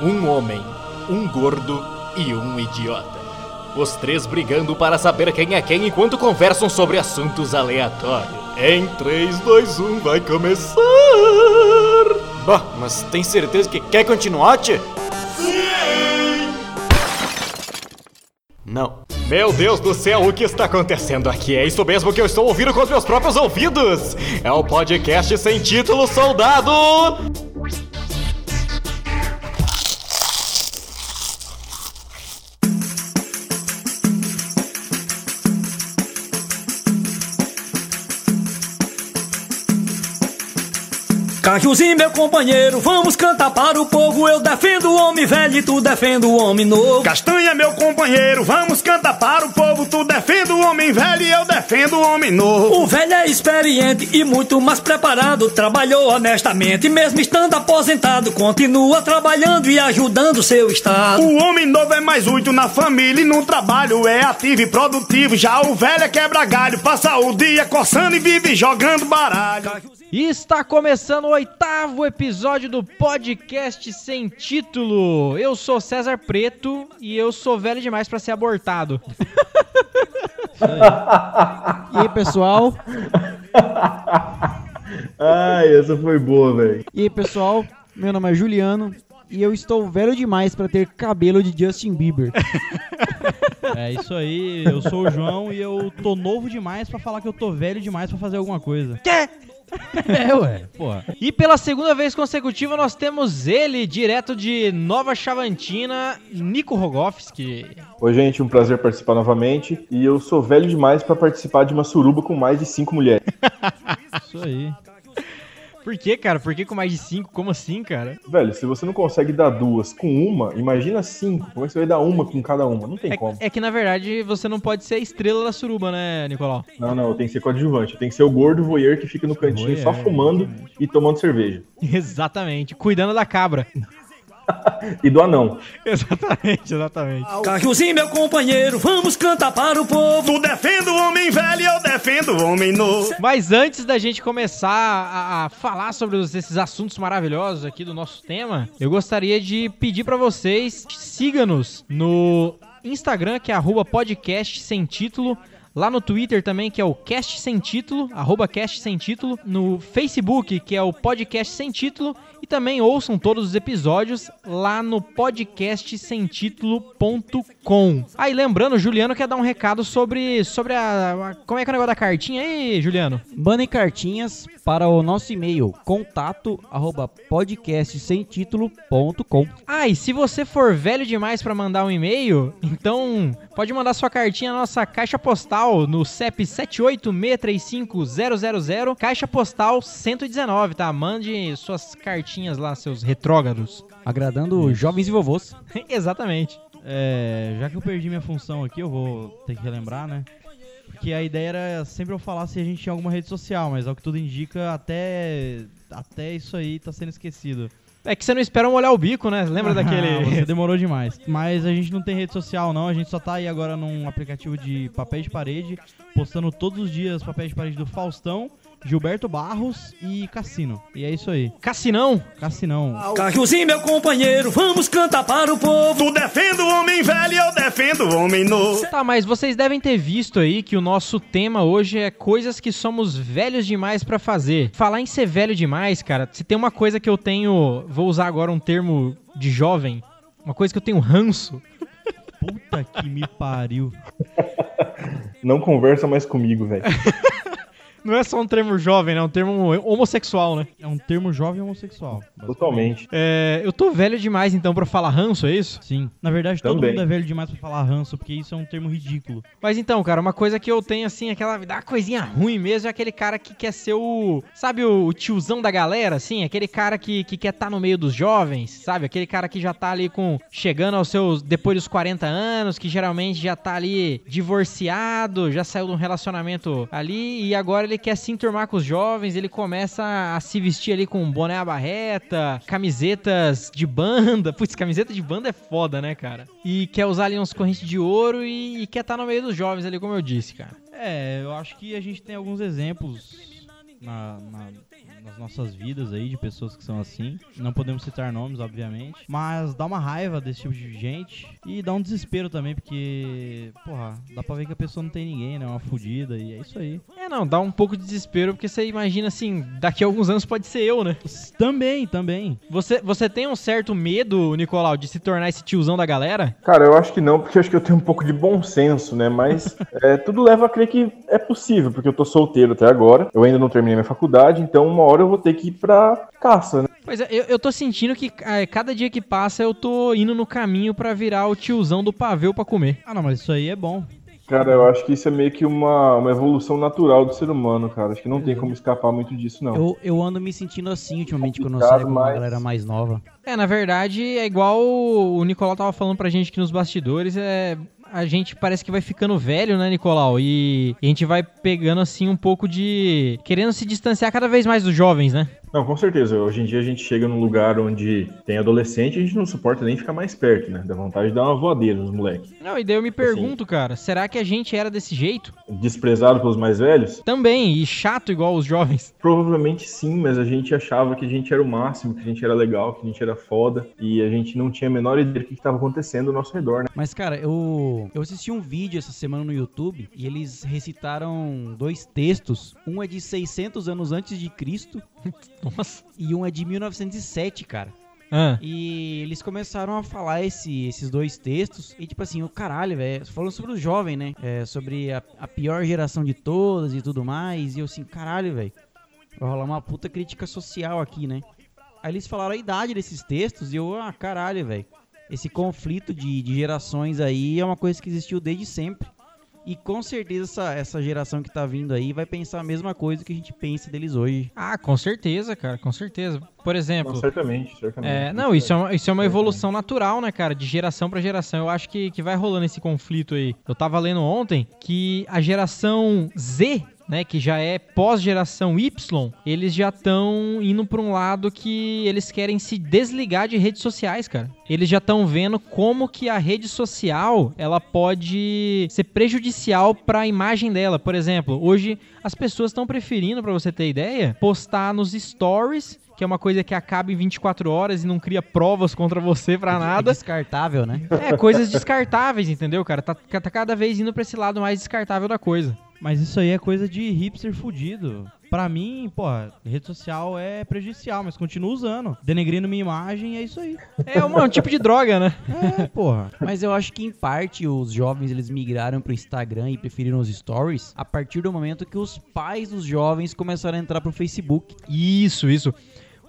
um homem, um gordo e um idiota. Os três brigando para saber quem é quem enquanto conversam sobre assuntos aleatórios. Em 3, 2, 1, vai começar! Bah, mas tem certeza que quer continuar, tchê? Sim! Não. Meu Deus do céu, o que está acontecendo aqui? É isso mesmo que eu estou ouvindo com os meus próprios ouvidos! É o podcast sem título Soldado! Cajuzinho, meu companheiro, vamos cantar para o povo. Eu defendo o homem velho e tu defende o homem novo. Castanha, meu companheiro, vamos cantar para o povo. Tu defende o homem velho e eu defendo o homem novo. O velho é experiente e muito mais preparado. Trabalhou honestamente, mesmo estando aposentado. Continua trabalhando e ajudando seu estado. O homem novo é mais útil na família e no trabalho. É ativo e produtivo. Já o velho é quebra galho, passa o dia coçando e vive jogando baralho. E está começando o oitavo episódio do podcast sem título. Eu sou César Preto e eu sou velho demais para ser abortado. e aí, pessoal? Ai, essa foi boa, velho. E aí, pessoal? Meu nome é Juliano e eu estou velho demais para ter cabelo de Justin Bieber. É isso aí, eu sou o João e eu tô novo demais para falar que eu tô velho demais para fazer alguma coisa. Quê? É, ué, porra. E pela segunda vez consecutiva nós temos ele, direto de Nova Chavantina, Nico Rogoffski. Oi, gente, um prazer participar novamente. E eu sou velho demais para participar de uma suruba com mais de cinco mulheres. Isso aí. Por que, cara? Por que com mais de cinco? Como assim, cara? Velho, se você não consegue dar duas com uma, imagina cinco. Como é que você vai dar uma com cada uma? Não tem é, como. É que na verdade você não pode ser a estrela da suruba, né, Nicolau? Não, não, tem que ser coadjuvante. Tem que ser o gordo voyeur que fica no cantinho voyeur, só fumando exatamente. e tomando cerveja. Exatamente, cuidando da cabra. e do anão. Exatamente, exatamente. Cajuzinho, meu companheiro, vamos cantar para o povo. Tu defende homem novo. Mas antes da gente começar a, a falar sobre os, esses assuntos maravilhosos aqui do nosso tema, eu gostaria de pedir para vocês, siga-nos no Instagram, que é podcast sem título. Lá no Twitter também, que é o Cast Sem Título, arroba Cast Sem Título. No Facebook, que é o Podcast Sem Título. E também ouçam todos os episódios lá no podcastsemtítulo.com. Aí, ah, lembrando, o Juliano quer dar um recado sobre, sobre a, a, Como é que é o negócio da cartinha aí, Juliano? Mandem cartinhas para o nosso e-mail contato arroba podcastsemtítulo.com. Ah, e se você for velho demais para mandar um e-mail, então pode mandar sua cartinha na nossa caixa postal no CEP 7863500, caixa postal 119, tá? Mande suas cartinhas lá, seus retrógrados. Agradando jovens e vovôs. Exatamente. É, já que eu perdi minha função aqui, eu vou ter que relembrar, né? Porque a ideia era sempre eu falar se a gente tinha alguma rede social, mas ao que tudo indica, até, até isso aí tá sendo esquecido. É que você não espera molhar o bico, né? Lembra ah, daquele. Você demorou demais. Mas a gente não tem rede social, não. A gente só tá aí agora num aplicativo de papéis de parede, postando todos os dias papéis de parede do Faustão Gilberto Barros e Cassino. E é isso aí. Cassinão? Cassinão. Cajuzinho, meu companheiro, vamos cantar para o povo. Tu defende o homem velho e eu defendo o homem novo. Tá, mas vocês devem ter visto aí que o nosso tema hoje é coisas que somos velhos demais para fazer. Falar em ser velho demais, cara, se tem uma coisa que eu tenho, vou usar agora um termo de jovem, uma coisa que eu tenho ranço. Puta que me pariu. Não conversa mais comigo, velho. Não é só um termo jovem, né? É um termo homossexual, né? É um termo jovem homossexual. Totalmente. É, eu tô velho demais, então, pra falar ranço, é isso? Sim. Na verdade, Também. todo mundo é velho demais pra falar ranço, porque isso é um termo ridículo. Mas então, cara, uma coisa que eu tenho, assim, aquela dá coisinha ruim mesmo, é aquele cara que quer ser o. Sabe o tiozão da galera, assim? Aquele cara que, que quer estar tá no meio dos jovens, sabe? Aquele cara que já tá ali com. chegando aos seus. depois dos 40 anos, que geralmente já tá ali divorciado, já saiu de um relacionamento ali e agora ele quer se enturmar com os jovens, ele começa a se vestir ali com boné à barreta, camisetas de banda. Putz, camiseta de banda é foda, né, cara? E quer usar ali uns correntes de ouro e, e quer estar tá no meio dos jovens ali, como eu disse, cara. É, eu acho que a gente tem alguns exemplos na- na- nas nossas vidas aí, de pessoas que são assim. Não podemos citar nomes, obviamente. Mas dá uma raiva desse tipo de gente. E dá um desespero também, porque, porra, dá pra ver que a pessoa não tem ninguém, né? É uma fudida, e é isso aí. É, não, dá um pouco de desespero, porque você imagina assim, daqui a alguns anos pode ser eu, né? Também, também. Você, você tem um certo medo, Nicolau, de se tornar esse tiozão da galera? Cara, eu acho que não, porque eu acho que eu tenho um pouco de bom senso, né? Mas é, tudo leva a crer que é possível, porque eu tô solteiro até agora. Eu ainda não terminei minha faculdade, então uma hora eu vou ter que ir pra caça, né? Pois é, eu, eu tô sentindo que ah, cada dia que passa eu tô indo no caminho pra virar o tiozão do pavê pra comer. Ah, não, mas isso aí é bom. Cara, eu acho que isso é meio que uma, uma evolução natural do ser humano, cara. Acho que não tem como escapar muito disso, não. Eu, eu ando me sentindo assim ultimamente quando eu saio com uma mas- galera mais nova. É, na verdade, é igual o Nicolau tava falando pra gente aqui nos bastidores, é. A gente parece que vai ficando velho, né, Nicolau? E a gente vai pegando, assim, um pouco de. querendo se distanciar cada vez mais dos jovens, né? Não, com certeza. Hoje em dia a gente chega num lugar onde tem adolescente e a gente não suporta nem ficar mais perto, né? Dá vontade de dar uma voadeira nos moleques. Não, e daí eu me pergunto, cara, será que a gente era desse jeito? Desprezado pelos mais velhos? Também, e chato igual os jovens. Provavelmente sim, mas a gente achava que a gente era o máximo, que a gente era legal, que a gente era foda e a gente não tinha a menor ideia do que estava acontecendo ao nosso redor, né? Mas, cara, eu, eu assisti um vídeo essa semana no YouTube e eles recitaram dois textos. Um é de 600 anos antes de Cristo Nossa. e um é de 1907, cara. Ah, E eles começaram a falar esse- esses dois textos. E tipo assim, o caralho, velho. Falando sobre o jovem, né? É, sobre a, a pior geração de todas e tudo mais. E eu assim, caralho, velho. Vai rolar uma puta crítica social aqui, né? Aí eles falaram a idade desses textos. E eu, ah, caralho, velho. Esse conflito de, de gerações aí é uma coisa que existiu desde sempre. E com certeza essa, essa geração que tá vindo aí vai pensar a mesma coisa que a gente pensa deles hoje. ah, com certeza, cara, com certeza. Por exemplo. Não, certamente, certamente. É, não, isso é, uma, isso é uma evolução natural, né, cara? De geração pra geração. Eu acho que, que vai rolando esse conflito aí. Eu tava lendo ontem que a geração Z, né, que já é pós-geração Y, eles já estão indo pra um lado que eles querem se desligar de redes sociais, cara. Eles já estão vendo como que a rede social, ela pode ser prejudicial pra imagem dela. Por exemplo, hoje as pessoas estão preferindo, pra você ter ideia, postar nos stories que é uma coisa que acaba em 24 horas e não cria provas contra você pra É nada. descartável, né? É, coisas descartáveis, entendeu, cara? Tá, tá cada vez indo pra esse lado mais descartável da coisa. Mas isso aí é coisa de hipster fudido. Pra mim, porra, rede social é prejudicial, mas continuo usando. Denegrindo minha imagem, é isso aí. É uma- um tipo de droga, né? É, porra. Mas eu acho que em parte os jovens eles migraram pro Instagram e preferiram os stories a partir do momento que os pais dos jovens começaram a entrar pro Facebook. Isso, isso.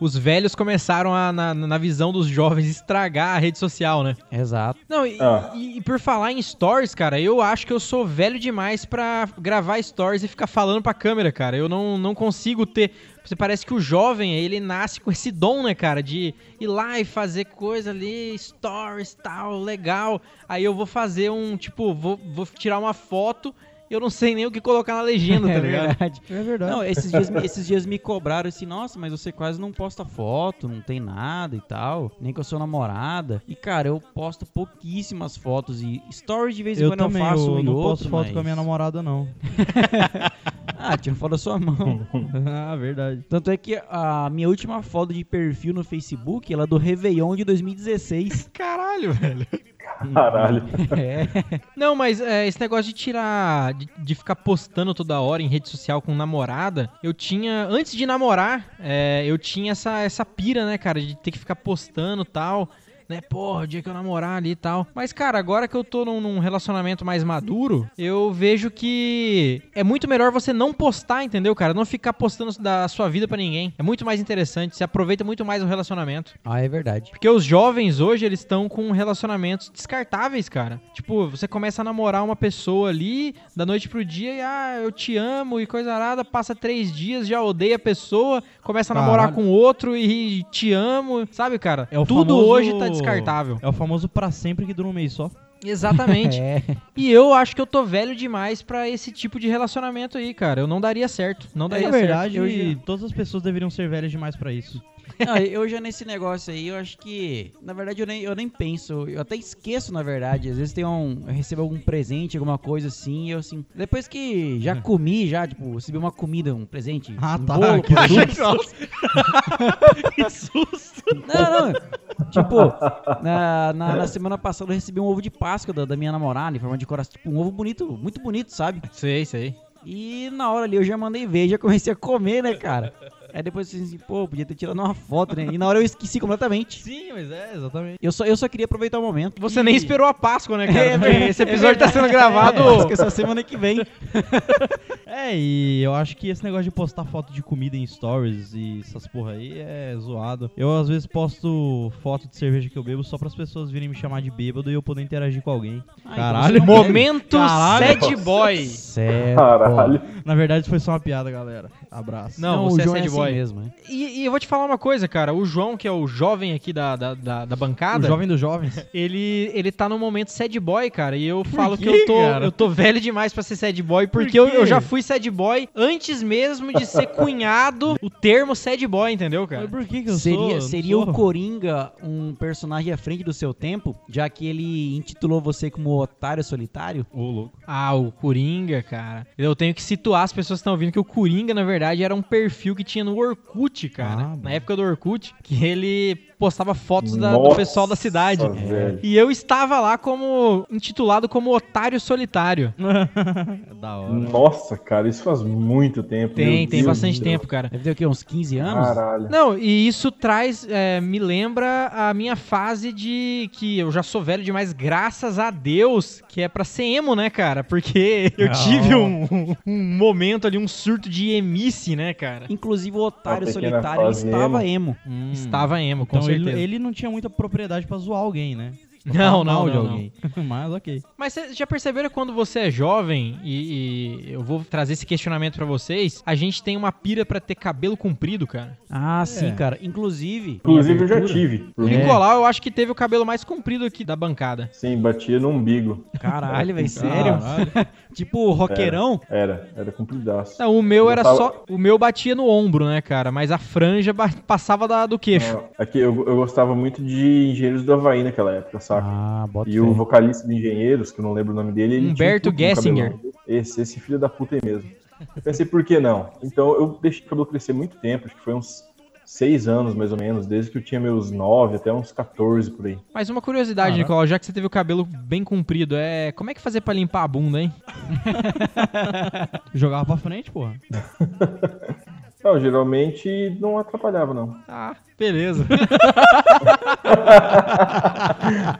Os velhos começaram a, na, na visão dos jovens, estragar a rede social, né? Exato. Não, e, Ah. e- e por falar em stories, cara, eu acho que eu sou velho demais pra gravar stories e ficar falando pra câmera, cara. Eu não, não consigo ter. Você parece que o jovem, ele nasce com esse dom, né, cara? De ir lá e fazer coisa ali, stories tal, legal. Aí eu vou fazer um, tipo, vou, vou tirar uma foto. Eu não sei nem o que colocar na legenda, tá é ligado? verdade. É verdade. Não, esses dias, me- esses dias me cobraram assim, nossa, mas você quase não posta foto, não tem nada e tal, nem com a sua namorada. E cara, eu posto pouquíssimas fotos e stories de vez em eu quando também, eu faço eu um não outro, posto foto mas- com a minha namorada, não. Ah, tira foto da sua mão. ah, verdade. Tanto é que a minha última foto de perfil no Facebook, ela é do Réveillon de 2016. Caralho, velho. Caralho. é. Não, mas é, esse negócio de tirar. De, de ficar postando toda hora em rede social com namorada, eu tinha. Antes de namorar, é, eu tinha essa, essa pira, né, cara, de ter que ficar postando tal. Né, porra, o dia que eu namorar ali e tal. Mas, cara, agora que eu tô num, num relacionamento mais maduro, eu vejo que é muito melhor você não postar, entendeu, cara? Não ficar postando da sua vida pra ninguém. É muito mais interessante, você aproveita muito mais o relacionamento. Ah, é verdade. Porque os jovens hoje, eles estão com relacionamentos descartáveis, cara. Tipo, você começa a namorar uma pessoa ali, da noite pro dia, e ah, eu te amo e coisa arada, passa três dias, já odeia a pessoa, começa a namorar Caralho. com outro e te amo, sabe, cara? É o Tudo famoso- hoje tá descartável. É o famoso pra sempre que dura um mês só. Exatamente. É. E eu acho que eu tô velho demais pra esse tipo de relacionamento aí, cara. Eu não daria certo. Não É, daria na verdade, certo. Eu todas as pessoas deveriam ser velhas demais pra isso. Não, eu já nesse negócio aí, eu acho que. Na verdade, eu nem, eu nem penso. Eu até esqueço, na verdade. Às vezes tem um. Eu recebo algum presente, alguma coisa assim. E eu assim. Depois que já comi, já, tipo, recebi uma comida, um presente. Ah, um tá. bolo, Que produto. que susto. Não, não. Tipo, na, na, na semana passada eu recebi um ovo de Páscoa da, da minha namorada, em forma de coração. Tipo, um ovo bonito, muito bonito, sabe? Sei, sei. E na hora ali eu já mandei ver, já comecei a comer, né, cara? Aí depois eu assim, pô, podia ter tirado uma foto, né? E na hora eu esqueci completamente. Sim, mas é, exatamente. Eu só, eu só queria aproveitar o momento. Você e- nem esperou a Páscoa, né, cara? É, Porque é, esse é episódio tá sendo verdade. gravado. É, que essa semana que vem. É, e eu acho que esse negócio de postar foto de comida em stories e essas porra aí é zoado. Eu às vezes posto foto de cerveja que eu bebo só para as pessoas virem me chamar de bêbado e eu poder interagir com alguém. Ah, então Caralho. bebe. Momento Caralho. sad boy. Caralho. Na verdade foi só uma piada, galera. Abraço. Não, Não, você é é sad assim boy. Mesmo, né? E, e eu vou te falar uma coisa, cara. O João, que é o jovem aqui da, da, da, da O bancada, jovem dos jovens. ele, ele tá no momento sad boy, cara. E eu falo que quê, eu tô, cara? eu tô velho demais pra ser sad boy, porque Por eu, eu já fui sad boy antes mesmo de ser cunhado o termo sad boy, entendeu, cara? Mas por que que eu seria sou? Seria sou. o Coringa um personagem à frente do seu tempo, já que ele intitulou você como otário solitário? Ô, louco. Ah, o Coringa, cara. Eu tenho que situar as pessoas que estão ouvindo que o Coringa, na verdade, era um perfil que tinha no Orkut, cara. Ah, na época do Orkut, que ele postava fotos da- do pessoal da cidade. velho. E eu estava lá como intitulado como otário solitário. Da hora. Nossa, cara, isso faz muito tempo. Tem, meu tem Deus bastante céu. tempo, cara. Deve ter o quê? Uns 15 anos? Caralho. Não, e isso traz, é, me lembra a minha fase de que eu já sou velho demais, graças a Deus, que é pra ser emo, né, cara? Porque eu Ah. tive um, um momento ali, um surto de emice, né, cara? Inclusive o otário solitário estava emo. Estava emo, com Então ele, ele não tinha muita propriedade pra zoar alguém, né? Não, falar não, de não, alguém. Mas ok. Mas vocês já perceberam quando você é jovem, e, e eu vou trazer esse questionamento pra vocês, a gente tem uma pira pra ter cabelo comprido, cara. Ah, sim, É. cara. Inclusive. Inclusive, eu já tive. O É. Nicolau, eu acho que teve o cabelo mais comprido aqui da bancada. Sim, batia no umbigo. Caralho, velho, sério? Caralho. tipo, roqueirão? Era, era compridaço. Não, o meu Eu era tava- só. O meu batia no ombro, né, cara? Mas a franja passava da- do queixo. Aqui, eu, eu gostava muito de Engenheiros do Havaí naquela época, saca? Ah, bota E fé. o vocalista de Engenheiros, que eu não lembro o nome dele, ele Humberto um Gessinger. Esse, esse filho da puta aí mesmo. Eu pensei, por que não? Então eu deixei o cabelo crescer muito tempo, acho que foi uns seis anos mais ou menos, desde que eu tinha meus nove até uns 14 por aí. Mas uma curiosidade, Caraca. Nicolau, já que você teve o cabelo bem comprido, é. Como é que fazer pra limpar a bunda, hein? Jogava pra frente, porra. Não, geralmente não atrapalhava, não. Ah, beleza.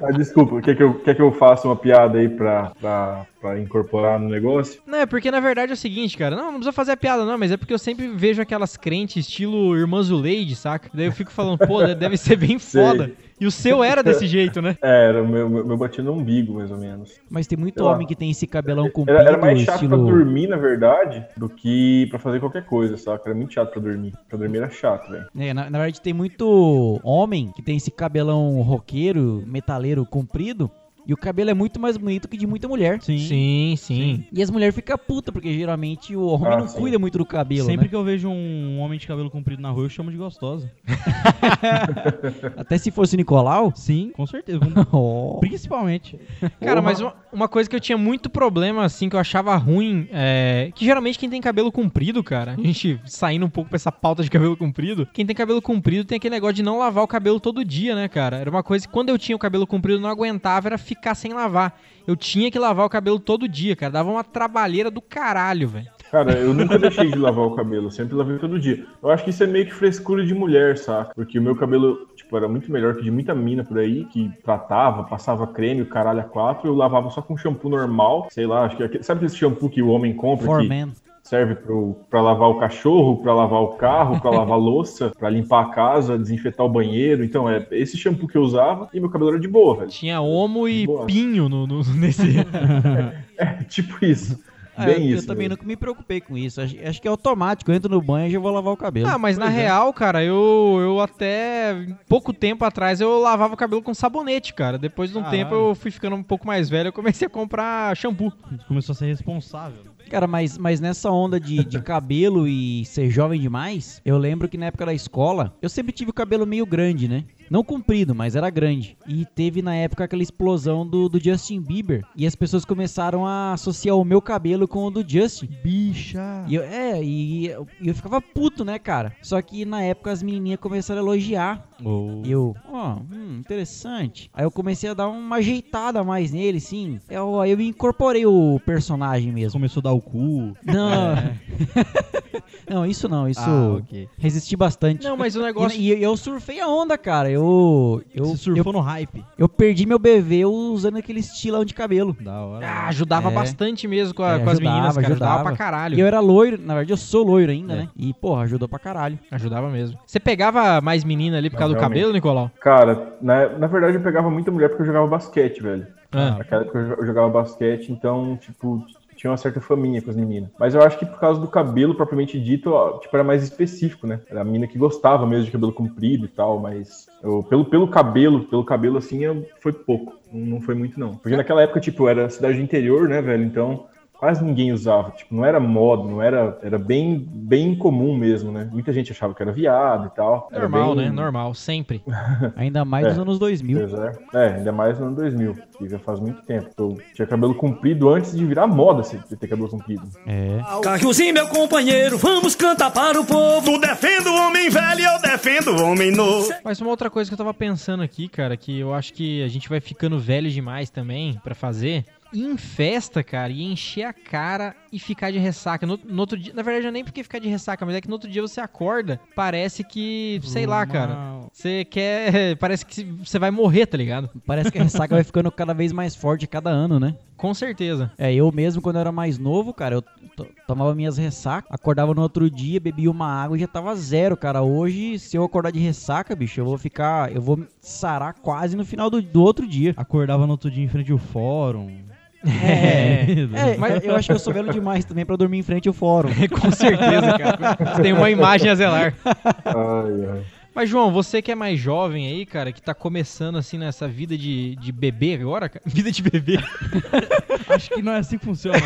Ah, desculpa, quer que, eu, quer que eu faça uma piada aí pra, pra, pra incorporar no negócio? Não, é porque na verdade é o seguinte, cara. Não, não precisa fazer a piada, não, mas é porque eu sempre vejo aquelas crentes estilo Irmã Zuleide, saca? Daí eu fico falando, pô, deve ser bem Sei. E o seu era desse jeito, né? É, era o meu, meu, meu batia no umbigo, mais ou menos. Mas tem muito Sei lá. homem que tem esse cabelão comprido, Era, era mais chato estilo... pra dormir, na verdade, do que pra fazer qualquer coisa, saca? Era muito chato pra dormir. Pra dormir era chato, velho. É, na, na verdade tem muito homem que tem esse cabelão roqueiro, metaleiro comprido, e o cabelo é muito mais bonito que de muita mulher. Sim. Sim, sim. E as mulheres ficam putas, porque geralmente o homem Ah, não sim. cuida muito do cabelo, Sempre né? que eu vejo um homem de cabelo comprido na rua, eu chamo de gostosa. Até se fosse o Nicolau. Sim, com certeza. Oh. Principalmente. Cara, Porra. mas uma, uma coisa que eu tinha muito problema, assim, que eu achava ruim, é que geralmente quem tem cabelo comprido, cara, a gente saindo um pouco pra essa pauta de cabelo comprido, quem tem cabelo comprido tem aquele negócio de não lavar o cabelo todo dia, né, cara? Era uma coisa que quando eu tinha o cabelo comprido eu não aguentava, era ficar sem lavar. Eu tinha que lavar o cabelo todo dia, cara. Dava uma trabalheira do caralho, velho. Cara, eu nunca deixei de lavar o cabelo, sempre lavei todo dia. Eu acho que isso é meio que frescura de mulher, saca? Porque o meu cabelo, tipo, era muito melhor que de muita mina por aí, que tratava, passava creme, o caralho a quatro, eu lavava só com shampoo normal, sei lá, acho que... aquele- Sabe aquele shampoo que o homem compra? For que men. Serve pro, pra lavar o cachorro, pra lavar o carro, pra lavar a louça, pra limpar a casa, desinfetar o banheiro. Então, é esse shampoo que eu usava e meu cabelo era de boa, velho. Tinha homo e Boa. pinho no, no- nesse. É tipo isso. Ah, Bem eu, isso. eu também mesmo. nunca me preocupei com isso. Acho, acho que é automático. Eu entro no banho e já vou lavar o cabelo. Ah, mas na Pois é. real, cara, eu, eu até pouco tempo atrás eu lavava o cabelo com sabonete, cara. Depois de um Caralho. tempo eu fui ficando um pouco mais velho, eu comecei a comprar shampoo. Começou a ser responsável. Cara, mas, mas nessa onda de, de cabelo e ser jovem demais, eu lembro que na época da escola, eu sempre tive o cabelo meio grande, né? Não comprido, mas era grande. E teve na época aquela explosão do, do Justin Bieber. E as pessoas começaram a associar o meu cabelo com o do Justin. Bicha. E eu, é, e eu, e eu ficava puto, né, cara? Só que na época as menininhas começaram a elogiar. Oh. E eu, ó, hum, interessante. Aí eu comecei a dar uma ajeitada mais nele, sim. Eu, aí eu incorporei o personagem mesmo. Começou a dar o cu. Não. não, isso não, isso. Ah, ok. Resisti bastante. Não, mas o E, negócio. e eu surfei a onda, cara. Eu. Eu, Você surfou no hype. eu, eu perdi meu bebê usando aquele estilão de cabelo. Da hora. Ah, ajudava É. bastante mesmo com, a- É, com as ajudava, meninas, cara. Ajudava, ajudava. pra caralho. E eu era loiro, na verdade eu sou loiro ainda, É. né? E, porra, ajudou pra caralho. Ajudava mesmo. Você pegava mais menina ali por causa do realmente. cabelo, Nicolau? Cara, na, na verdade eu pegava muita mulher porque eu jogava basquete, velho. Ah. Naquela época eu jo- eu jogava basquete, então, tipo, tinha uma certa faminha com as meninas. Mas eu acho que por causa do cabelo propriamente dito, ó, tipo, era mais específico, né? Era a menina que gostava mesmo de cabelo comprido e tal, mas eu, pelo, pelo cabelo, pelo cabelo assim, eu, foi pouco. Não, não foi muito, não. Porque naquela época, tipo, era cidade do interior, né, velho? Então. Quase ninguém usava, tipo, não era moda, não era, era bem, bem comum mesmo, né? Muita gente achava que era viado e tal. Normal, bem- né? Normal, sempre. Ainda mais É. nos anos 2000. Pois é. É, ainda mais no ano 2000, que já faz muito tempo. Eu tinha cabelo comprido antes de virar moda assim, de ter cabelo comprido. É. Cajuzinho, meu companheiro, vamos cantar para o povo. Tu defende o homem velho eu defendo o homem novo. Mas uma outra coisa que eu tava pensando aqui, cara, que eu acho que a gente vai ficando velho demais também pra fazer. Ir em festa, cara, e encher a cara e ficar de ressaca. No, no outro dia, na verdade, não é nem porque ficar de ressaca, mas é que no outro dia você acorda, parece que, sei lá, cara, você quer. Parece que você vai morrer, tá ligado? Parece que a ressaca vai ficando cada vez mais forte a cada ano, né? Com certeza. É, eu mesmo, quando eu era mais novo, cara, eu to- tomava minhas ressacas, acordava no outro dia, bebia uma água e já tava zero, cara. Hoje, se eu acordar de ressaca, bicho, eu vou ficar. Eu vou sarar quase no final do, do outro dia. Acordava no outro dia em frente ao fórum. É, mas eu acho que eu sou velho demais também pra dormir em frente ao fórum. Com certeza, cara. Você tem uma imagem a zelar. Ai, ai. Mas, João, você que é mais jovem aí, cara, que tá começando assim nessa vida de, de bebê agora, cara. Vida de bebê. Acho que não é assim que funciona.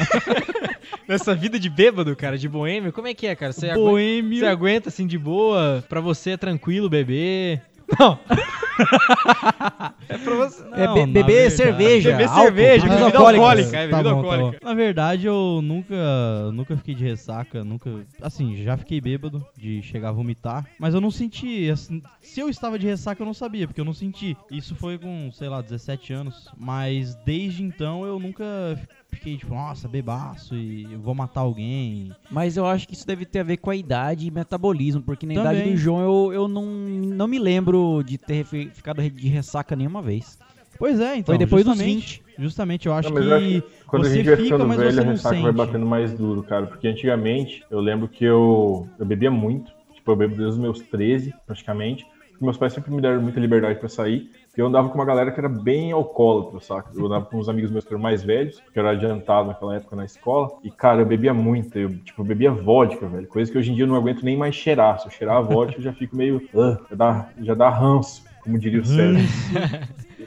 nessa vida de bêbado, cara, de boêmio. Como é que é, cara? Você aguenta, Boêmio. você aguenta assim de boa? Pra você é tranquilo beber? Não. é pra você. É, Não, be- na beber verdade- cerveja. Beber álcool, cerveja, bebida alcoólica. é, bebida bom, tá alcoólica. bom. Na verdade, eu nunca, nunca fiquei de ressaca, nunca. Assim, já fiquei bêbado de chegar a vomitar, mas eu não senti. assim, se eu estava de ressaca, eu não sabia, porque eu não senti. Isso foi com, sei lá, 17 anos. Mas desde então eu nunca fiquei tipo, nossa, bebaço e eu vou matar alguém. Mas eu acho que isso deve ter a ver com a idade e metabolismo, porque na Também. idade do João eu, eu não, não me lembro de ter fi- ficado de ressaca nenhuma vez. Pois é, então. Foi depois dos justamente, 20. Justamente, eu acho Não, mas eu acho que que quando a você gente vai fica, ficando mas velho, você a ressaca sente. vai batendo mais duro, cara. Porque antigamente, eu lembro que eu, eu bebia muito. Tipo, eu bebo desde os meus 13, praticamente. Meus pais sempre me deram muita liberdade pra sair. E eu andava com uma galera que era bem alcoólatra, saca? Eu andava com uns amigos meus que eram mais velhos, que eu era adiantado naquela época na escola. E, cara, eu bebia muito. Eu, tipo, eu bebia vodka, velho. Coisa que hoje em dia eu não aguento nem mais cheirar. Se eu cheirar a vodka, eu já fico meio... "Ah", já, dá, já dá ranço, como diria o César.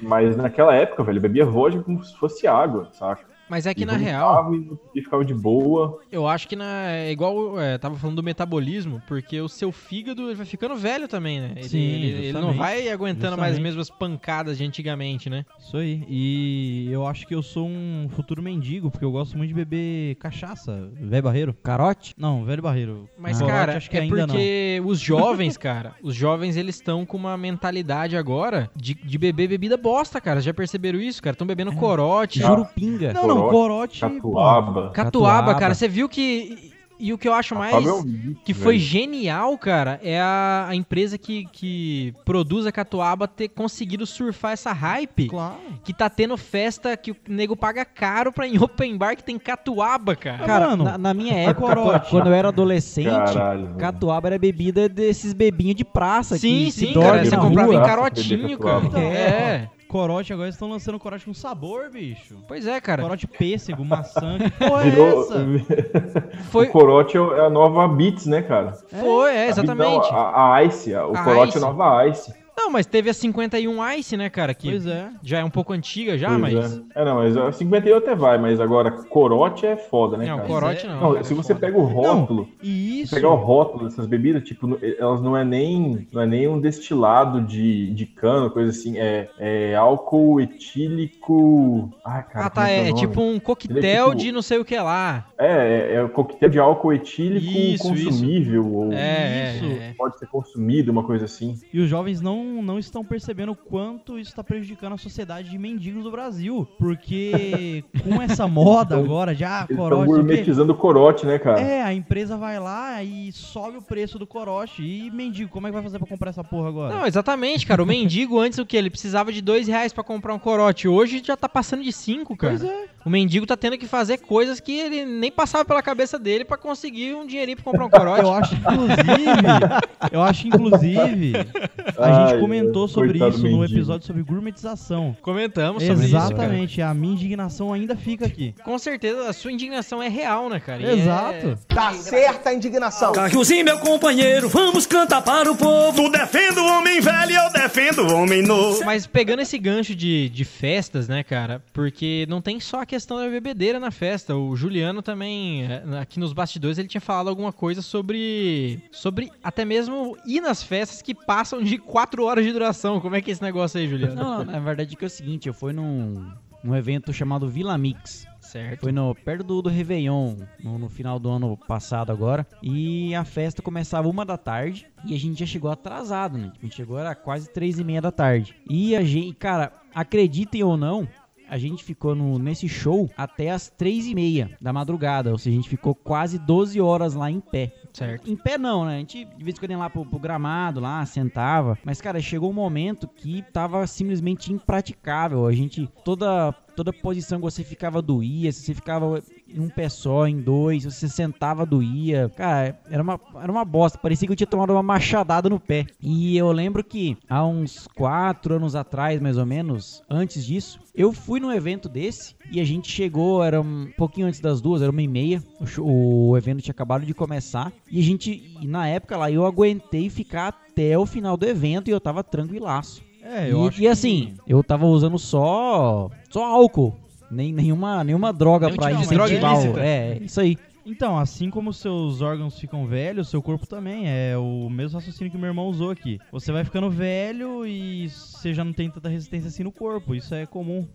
Mas naquela época, velho, eu bebia vodka como se fosse água, saca? Mas é que E na real, E, ficava de boa. eu acho que na, é igual é, tava falando do metabolismo, porque o seu fígado ele vai ficando velho também, né? Ele, Sim, ele, ele não justamente. vai aguentando mais as Justamente. mesmas pancadas de antigamente, né? Isso aí. E eu acho que eu sou um futuro mendigo, porque eu gosto muito de beber cachaça. Velho Barreiro? Carote? Não, velho Barreiro. Mas, Corote, cara, acho que é ainda porque os jovens, cara, os jovens eles estão com uma mentalidade agora de, de beber bebida bosta, cara. Já perceberam isso, cara? Estão bebendo corote. Jurupinga. não. Não, não, Corote. Catuaba. Catuaba, Catuaba. cara. Você viu que. E o que eu acho mais. É um Que foi velho. genial, cara, é a, a empresa que, que produz a catuaba ter conseguido surfar essa hype. Claro. Que tá tendo festa que o nego paga caro pra ir em open bar que tem catuaba, cara. Cara, mano, na, na minha época, corote. quando eu era adolescente, Caralho, catuaba era bebida desses bebinhos de praça sim, que se sim, dorme cara. Você comprava em carotinho, cara. catuaba. É. corote agora estão lançando corote com sabor, bicho. Pois é, cara. Corote pêssego, maçã. Que porra é essa? Foi, O corote é a nova Beats, né, cara? foi, é, A Beats, exatamente. não, a, a Ice, a- o A corote Ice. é a nova Ice. Não, mas teve a 51 Ice, né, cara? Que Pois é. já é um pouco antiga já, Pois mas... É. É, não, mas a 51 até vai, mas agora corote é foda, né, Não, cara? corote é. não. Não, cara, se é você foda. pega o rótulo, E isso. pegar o rótulo dessas bebidas, tipo, no- elas não é nem, não é nem um destilado de, de cano, coisa assim, é, é álcool etílico. Ai, cara. Ah, tá, é, é nome? tipo um coquetel tipo- de não sei o que lá. É, é, é o coquetel de álcool etílico Isso, consumível, ou É, Isso. é, é. pode ser consumido, uma coisa assim. E os jovens não, não estão percebendo o quanto isso está prejudicando a sociedade de mendigos do Brasil. Porque com essa moda agora, já Eles estão corote. não sei o quê, gourmetizando o corote, né, cara? É, a empresa vai lá e sobe o preço do corote. E mendigo, como é que vai fazer pra comprar essa porra agora? Não, exatamente, cara. O mendigo antes o que? Ele precisava de dois reais pra comprar um corote. Hoje já tá passando de cinco, cara. Pois é. O mendigo tá tendo que fazer coisas que ele nem passava pela cabeça dele pra conseguir um dinheirinho pra comprar um corote. Eu acho, inclusive, eu acho, inclusive, a gente Ai, comentou sobre isso no episódio sobre gourmetização. Comentamos sobre isso, cara. Exatamente, a minha indignação ainda fica aqui. Com certeza, a sua indignação é real, né, cara? E é- Exato. Tá certa a indignação. Carriozinho, meu companheiro, vamos cantar para o povo. Tu defende o homem velho e eu defendo o homem novo. Mas pegando esse gancho de, de festas, né, cara? Porque não tem só a questão da bebedeira na festa. O Juliano também, eh, aqui nos bastidores, ele tinha falado alguma coisa sobre. Sobre até mesmo ir nas festas que passam de 4 horas de duração. Como é que é esse negócio aí, Juliano? Não, não, na verdade que é o seguinte, eu fui num, num evento chamado Vila Mix. Certo. Foi no, perto do, do Réveillon, no, no final do ano passado agora. E a festa começava uma da tarde e a gente já chegou atrasado, né? A gente chegou era quase três e meia da tarde. E a gente, cara, acreditem ou não, a gente ficou no, nesse show até as três e meia da madrugada. Ou seja, a gente ficou quase 12 horas lá em pé. Certo. Em pé não, né? A gente de vez em quando ia lá pro, pro gramado, lá, sentava. Mas, cara, chegou um momento que tava simplesmente impraticável. A gente, toda, toda posição que você ficava doía, se você ficava em um pé só, em dois, você sentava doía. Cara, era uma, era uma bosta. Parecia que eu tinha tomado uma machadada no pé. E eu lembro que há uns quatro anos atrás, mais ou menos, antes disso, eu fui num evento desse e a gente chegou, era um pouquinho antes das duas, era uma e meia. O, show- o evento tinha acabado de começar. E a gente, e na época lá, eu aguentei ficar até o final do evento e eu tava tranquilaço. É, eu e, acho e assim, eu tava usando só só álcool. Nem, nenhuma, nenhuma droga Nenhum pra tipo droga incentivar. o- ilícita. É, isso aí. Então, assim como seus órgãos ficam velhos, seu corpo também. É o mesmo raciocínio que o meu irmão usou aqui. Você vai ficando velho e você já não tem tanta resistência assim no corpo. Isso é comum.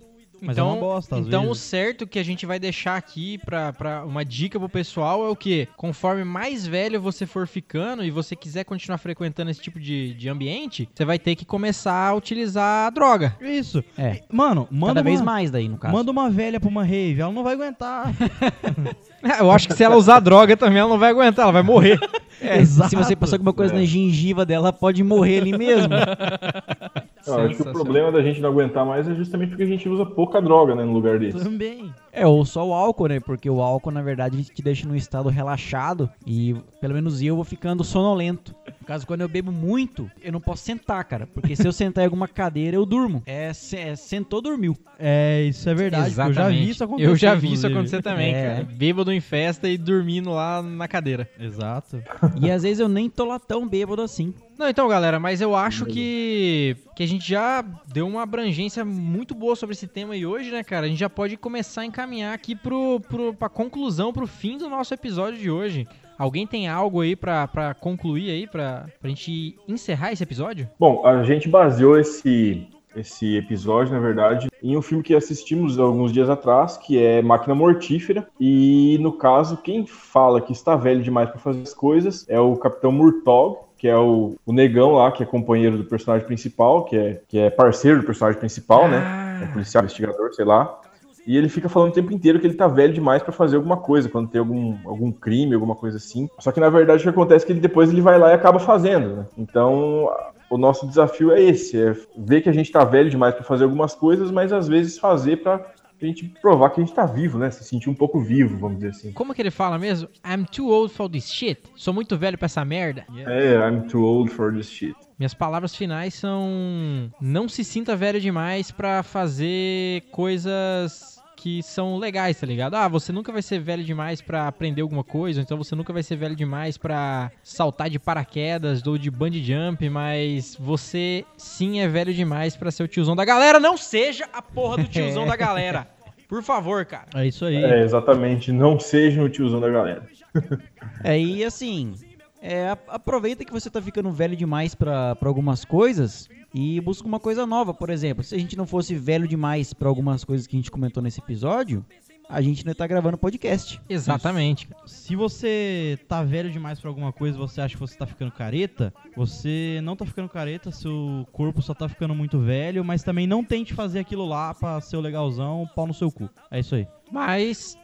Mas é uma bosta, às então o vezes. certo que a gente vai deixar aqui pra, pra uma dica pro pessoal é o que? Conforme mais velho você for ficando e você quiser continuar frequentando esse tipo de, de ambiente, você vai ter que começar a utilizar a droga. Isso. É. Mano, manda Cada vez uma, mais daí, no caso. manda uma velha pra uma rave. Ela não vai aguentar. Eu acho que se ela usar droga também, ela não vai aguentar, ela vai morrer. É, se você passar alguma coisa na gengiva dela, ela pode morrer ali mesmo. Eu acho que o problema da gente não aguentar mais é justamente porque a gente usa pouca droga, né, no lugar desse. também. É, ou só o álcool, né? Porque o álcool, na verdade, te deixa num estado relaxado e, pelo menos eu, vou ficando sonolento. No caso, quando eu bebo muito, eu não posso sentar, cara. Porque se eu sentar em alguma cadeira, eu durmo. É, se- é sentou, dormiu. É, isso é verdade. porque Eu já vi isso acontecer. Eu já vi isso acontecer também, É. cara. Bêbado em festa e dormindo lá na cadeira. Exato. E às vezes eu nem tô lá tão bêbado assim. Não, então, galera, mas eu acho que, que a gente já deu uma abrangência muito boa sobre esse tema e hoje, né, cara? A gente já pode começar a encaminhar aqui pro, pro, pra conclusão, pro fim do nosso episódio de hoje. Alguém tem algo aí pra, pra concluir aí, pra, pra gente encerrar esse episódio? Bom, a gente baseou esse, esse episódio, na verdade, em um filme que assistimos alguns dias atrás, que é Máquina Mortífera. E, no caso, quem fala que está velho demais para fazer as coisas é o Capitão Murtaugh, que é o, o negão lá, que é companheiro do personagem principal, que é, que é parceiro do personagem principal, né? É policial, investigador, sei lá. E ele fica falando o tempo inteiro que ele tá velho demais pra fazer alguma coisa, quando tem algum, algum crime, alguma coisa assim. Só que na verdade o que acontece é que ele depois ele vai lá e acaba fazendo, né? Então o nosso desafio é esse, é ver que a gente tá velho demais pra fazer algumas coisas, mas às vezes fazer pra pra gente provar que a gente tá vivo, né? Se sentir um pouco vivo, vamos dizer assim. Como que ele fala mesmo? I'm too old for this shit. Sou muito velho pra essa merda. É, I'm too old for this shit. Minhas palavras finais são: não se sinta velho demais pra fazer coisas que são legais, tá ligado? Ah, você nunca vai ser velho demais pra aprender alguma coisa, então você nunca vai ser velho demais pra saltar de paraquedas ou de bungee jump, mas você sim é velho demais pra ser o tiozão da galera. Não seja a porra do tiozão da galera. Por favor, cara. É isso aí. É, exatamente. Não sejam o tiozão da galera. É, e assim, é, aproveita que você tá ficando velho demais pra algumas coisas e busca uma coisa nova. Por exemplo, se a gente não fosse velho demais pra algumas coisas que a gente comentou nesse episódio, a gente não ia estar gravando podcast. Exatamente. Se você tá velho demais pra alguma coisa, você acha que você tá ficando careta, você não tá ficando careta, seu corpo só tá ficando muito velho, mas também não tente fazer aquilo lá pra ser o legalzão, pau no seu cu. É isso aí. Mas.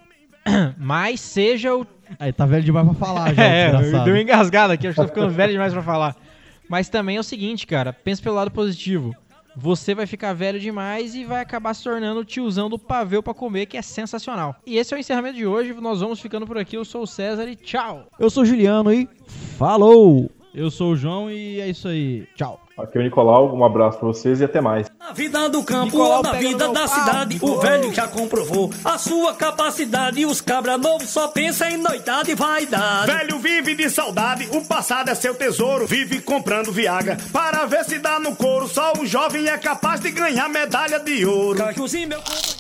Mas seja o. Aí, tá velho demais pra falar já, É, desgraçado. deu uma engasgada aqui, eu estou ficando velho demais pra falar. Mas também é o seguinte, cara, pensa pelo lado positivo. Você vai ficar velho demais e vai acabar se tornando o tiozão do pavê pra comer, que é sensacional. E esse é o encerramento de hoje. Nós vamos ficando por aqui. Eu sou o César e tchau. Eu sou o Juliano e falou! Eu sou o João e é isso aí. Tchau. Aqui é o Nicolau, um abraço pra vocês e até mais. Na vida do campo Nicolau ou na vida da cidade, o velho já comprovou a sua capacidade. E os cabra novos só pensam em noitada e vaidade. Velho vive de saudade, o passado é seu tesouro. Vive comprando Viagra para ver se dá no couro. Só o jovem é capaz de ganhar medalha de ouro. Cajuzinho, meu compadre.